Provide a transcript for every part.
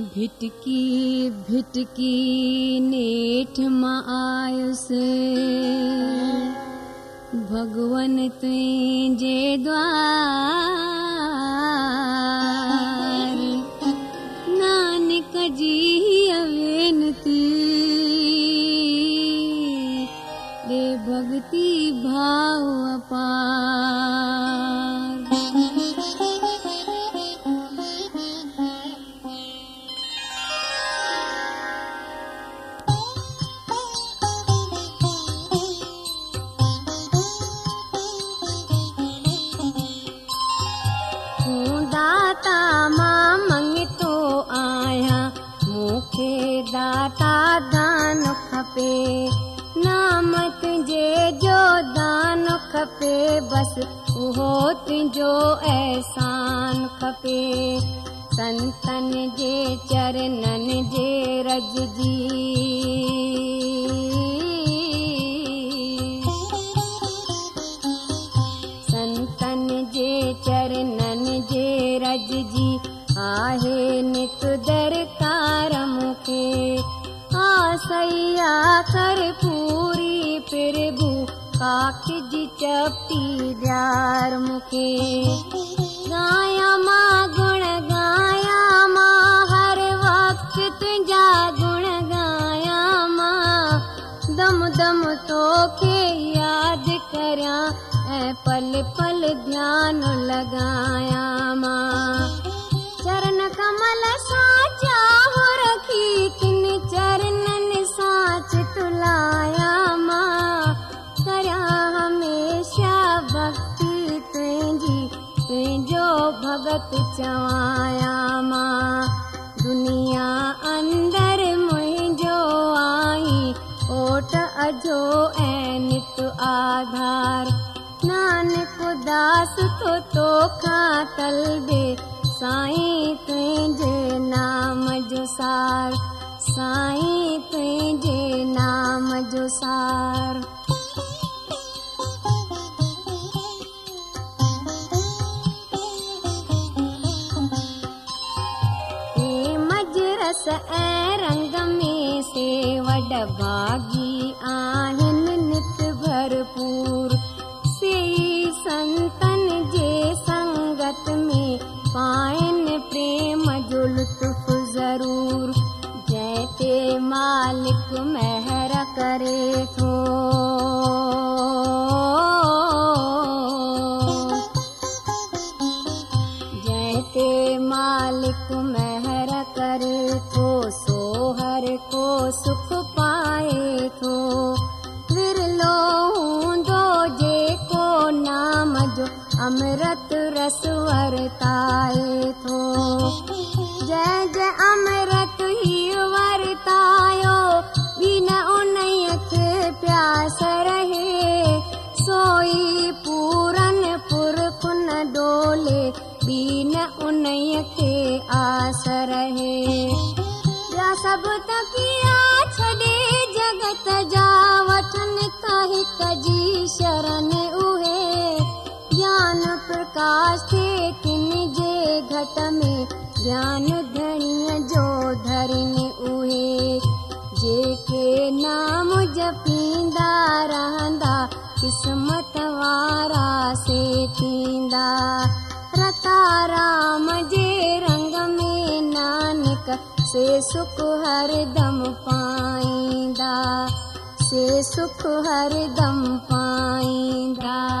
छिटकी भिटकी नेठ माँ आयुसि भगवन तुंहिंजे द्वार। नानक जी वेनती। दे भक्ति भाव अपार। کپي. نام تنهنجي جو دان کپي بس اهو تنهنجو احسان کپي. سنتن جي چرڻن جي رج جي आसैया कर पूरी प्रभु काख चपटी ॾियार मूंखे गाया माँ गुण गाया माँ, हर वक़्तु तुंहिंजा गुण गाया माँ। दम दम तोखे यादि करियाँ ऐं पल पल ध्यान लॻाया माँ। चरण कमल सां चाहो रखी مان ڪريان هميشه ڀڪتي تنهنجي تنهنجو ڀڳت چوايا مان دنيا اندر منهنجو آئي اوٽ اجو ۽ نت آڌار. نانڪ داس تو توکان طلبي سائين تنهنجي نام جو سار سائين تنهنجي نام جو سار. مجرس ۽ رنگ ۾ سي وڏ ڀاگي آهن نت ڀرپور. سي سنتن جي سنگت ۾ پائين پريم جو لطف ضرور महर करे थिए किन जे घट में ज्ञान धणीअ जो धरनि उहे। जेके नाम जपींदा रहंदा क़िस्मत वारा से थींदा। रता राम जे रंग में नानक से सुख हरदम पाईंदा। से सुख हरदम पाईंदा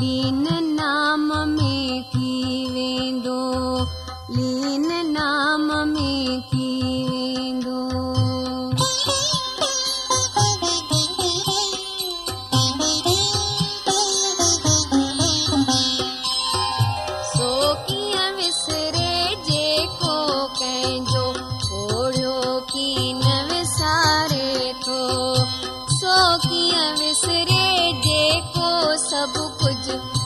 लीन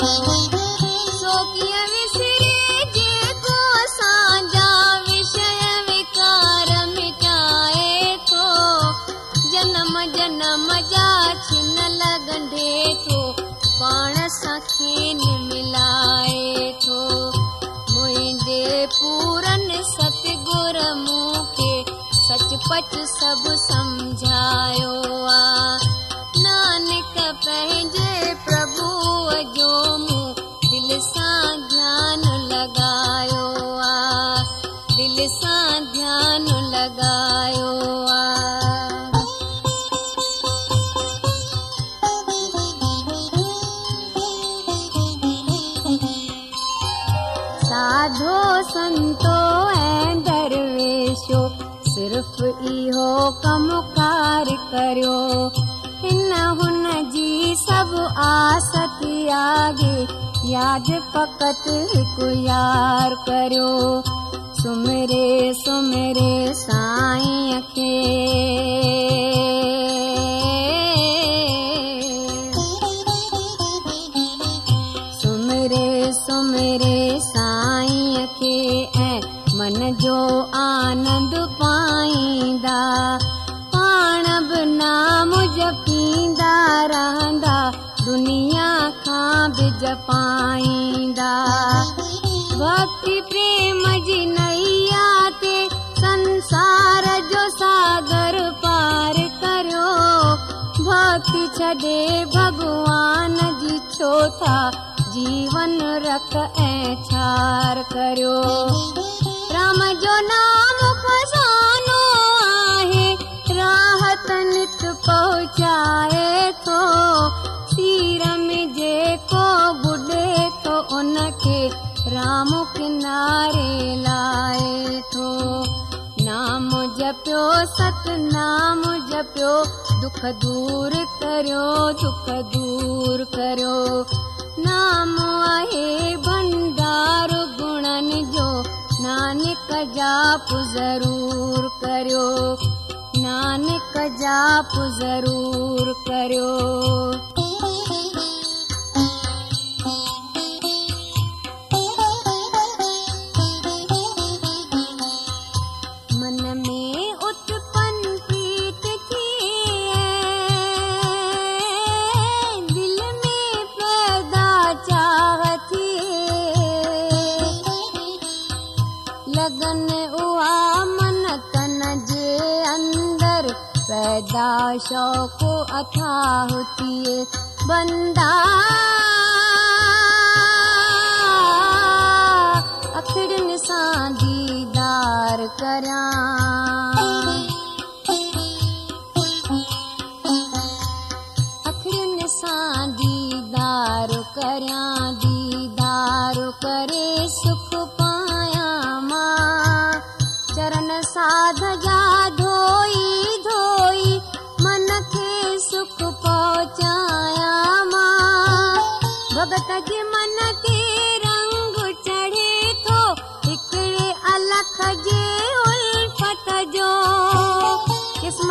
پائي ٿو ڪريو. هن هن جي سڀ آس تياگي ياد فقط هڪ يار ڪريو. سمري سمري سائين کي जपाईंदा भक्ति प्रेम जी नैया ते संसार जो सागर पार करियो भक्ति छॾे भॻवान जी छो था जीवन रख ऐं छार करियो जपियो सतनाम जपियो दुख दूर करियो दुख दूर करियो। नाम आहे भंडार गुणनि जो नानक जाप ज़रूर करियो। नानक जाप ज़रूर करियो شوڪو ٿئي بندا. اکڙين سان ديدار ڪريان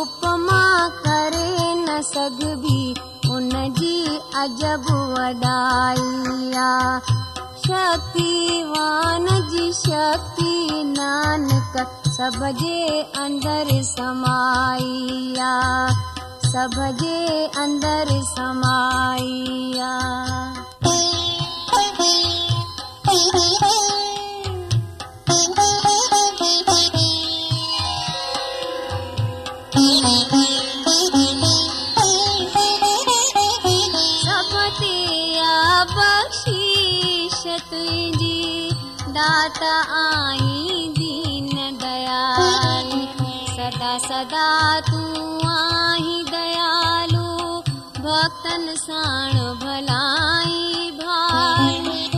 اپما ڪري نه سگهبي. ان جي عجب وڏائي شڪتوان جي شڪتي نانڪ سڀ جي اندر جي اندر سمائي आहे सभ ते आ दाता आई दीन दयाल। सदा सदा तूं आहीं दयालू। भक्तन साण भलाई भाल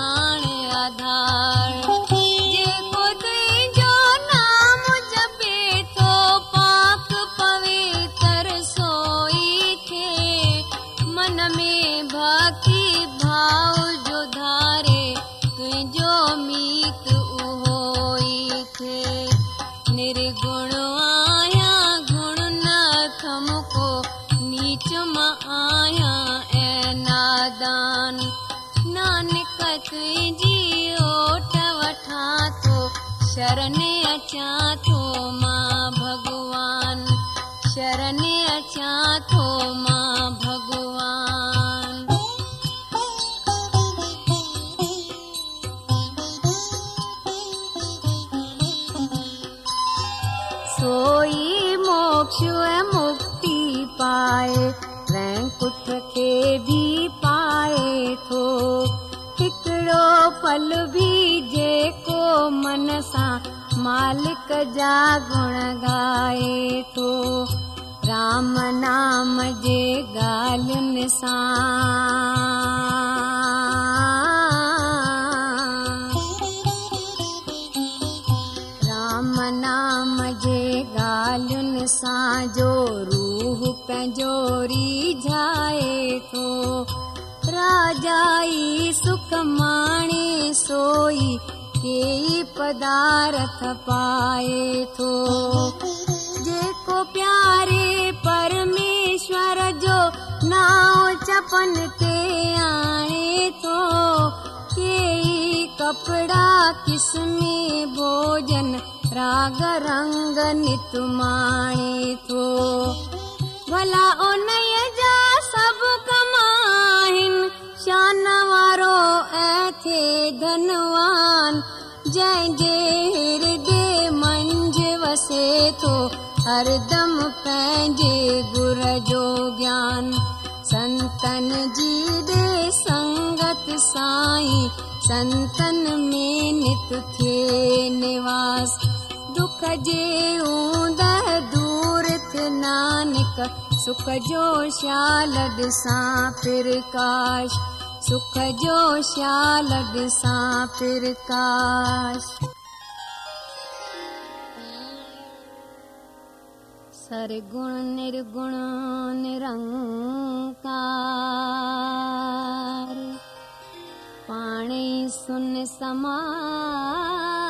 शरण अचां थो मां भॻवान शरण अचां थो मां भॻवान सोई मोक्ष मुक्ति पाए वैकुंठ खे बि पाए थो हिकिड़ो पल बि من سان مالڪ جا گڻ ڳائي ٿو رام نام جي ڳالهين سان رام نام جي ڳالهين سان جو روهه پنهنجو رجهائي ٿو راجائي سک ماڻي سوئي केई पदार्थ पाए थो। जेको प्यारे परमेश्वर जो नाव चपन ते आणे थो। केई कपड़ा किस्मे भोजन, राग रंग नित माणे थो। भला उन जा सभु कमाहिन, शान वारो ऐं थे धनवान जंहिंजे हृदय मंझ वस थो हरदम पंहिंजे गुर जो ज्ञान। संतन जी दे संगत साईं संतन में नित थिए निवास। दुख जे ऊंद दूर थ नानक सुख जो श्याल ॾिसां प्रकाश सुख जो श्याल ॾिसां प्रकाश सरगुण निर्गुण निरंकार। पाणी सुन समाद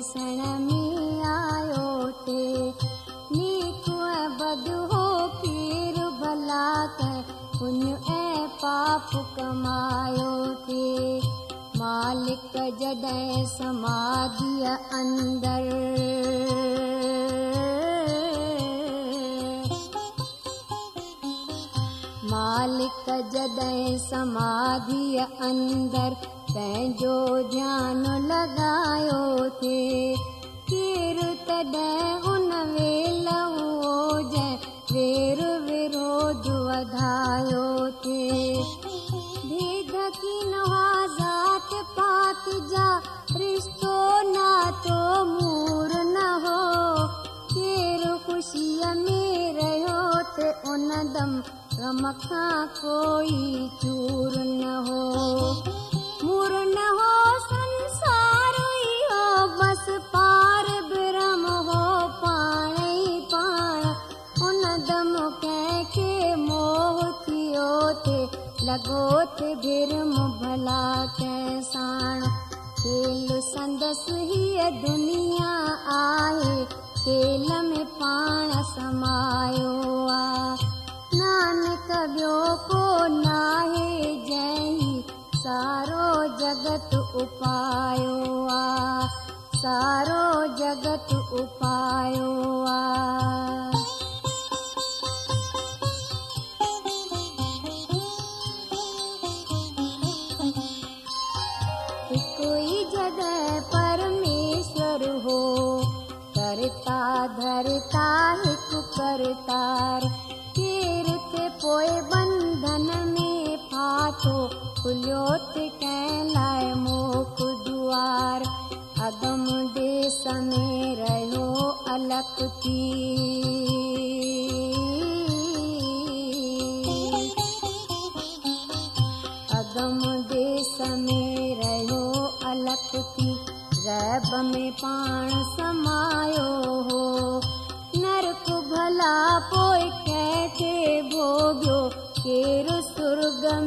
ॾिसण में आयो थिए नीक ऐं बद हो पीर भला त पुञ ऐं पाप कमायो अंदरि। मालिक जॾहिं समाधीअ अंदर پنهنجو ڌيان لڳايو ٿئي ڪير تڏهن ان ويل اهو جنهن وير وروڌ وڌايو ٿئي ڀيد ڪه نوان ذات پات جا رشتو ناتو مور نه هو. ڪير خوشيءَ ۾ رهيو تي ان دم گم کان ڪوئي چور نه تي ڀلا ڪنهن ساڻ کيل سندس هيءَ دنيا آهي کيل ۾ پاڻ سمايو آهي نانڪ ٻيو ڪو ناهي جنهن سارو جگت اپايو آ. سارو جگت اپايو آ پوءِ بنڌن ۾ فاٿو کليو تي ڪنهن لاءِ موڪ دئار. اگم ديس ۾ رهيو الڳ ٿي اگم ديس ۾ رهيو الڳ ٿي ريب ۾ پاڻ سمايو هو ڀلا پوءِ ڪنهن کي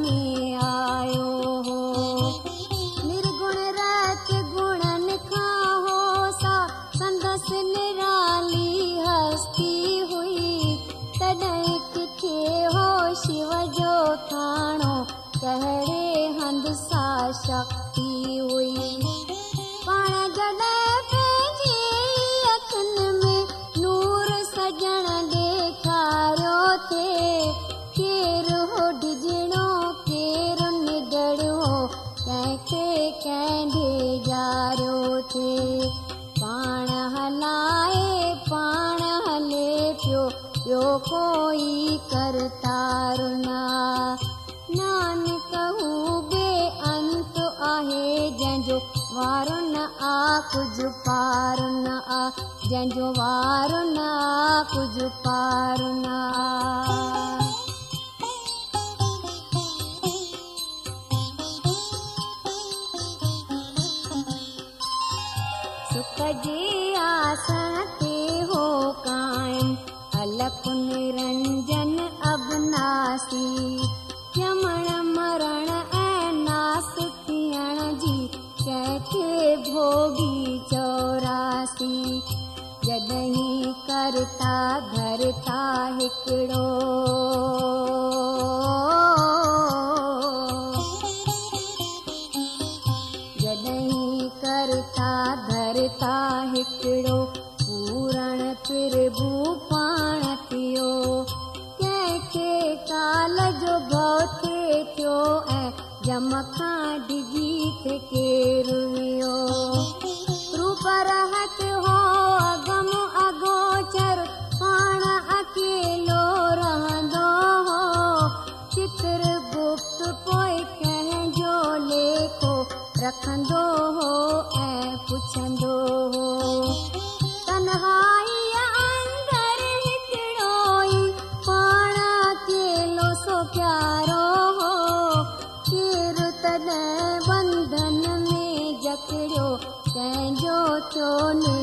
۾ آيو هو؟ نرگڻ رت گڻن کان هو سا سندس نرالي هستي هئي. تڏهن ڪٿي هو شو جو کاڻو ڪهڙي هنڌ جنهن جو وارو نه ڪجهه پار نه con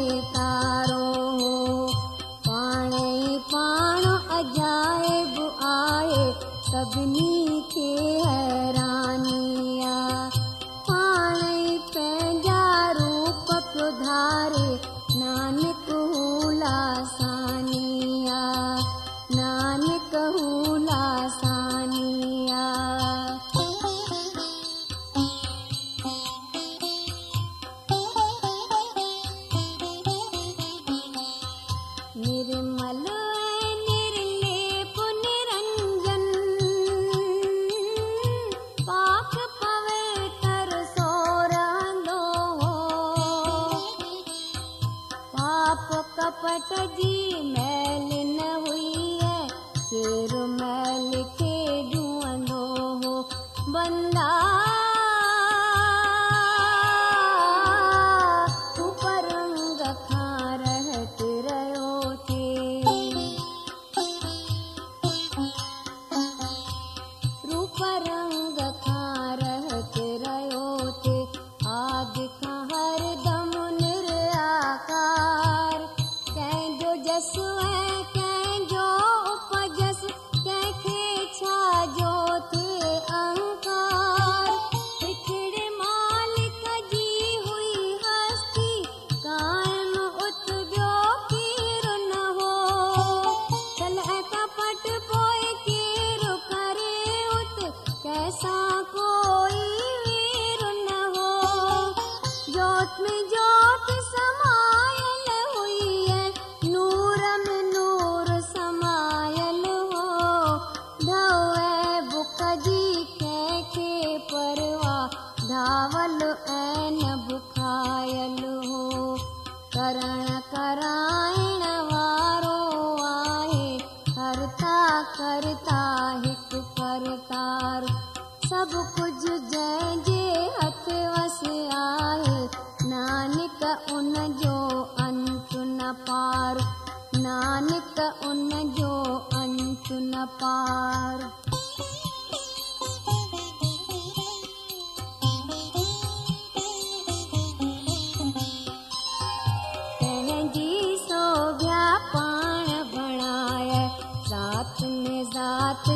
आप कपट जी मैल न हुई है हुय मैल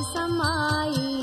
समाई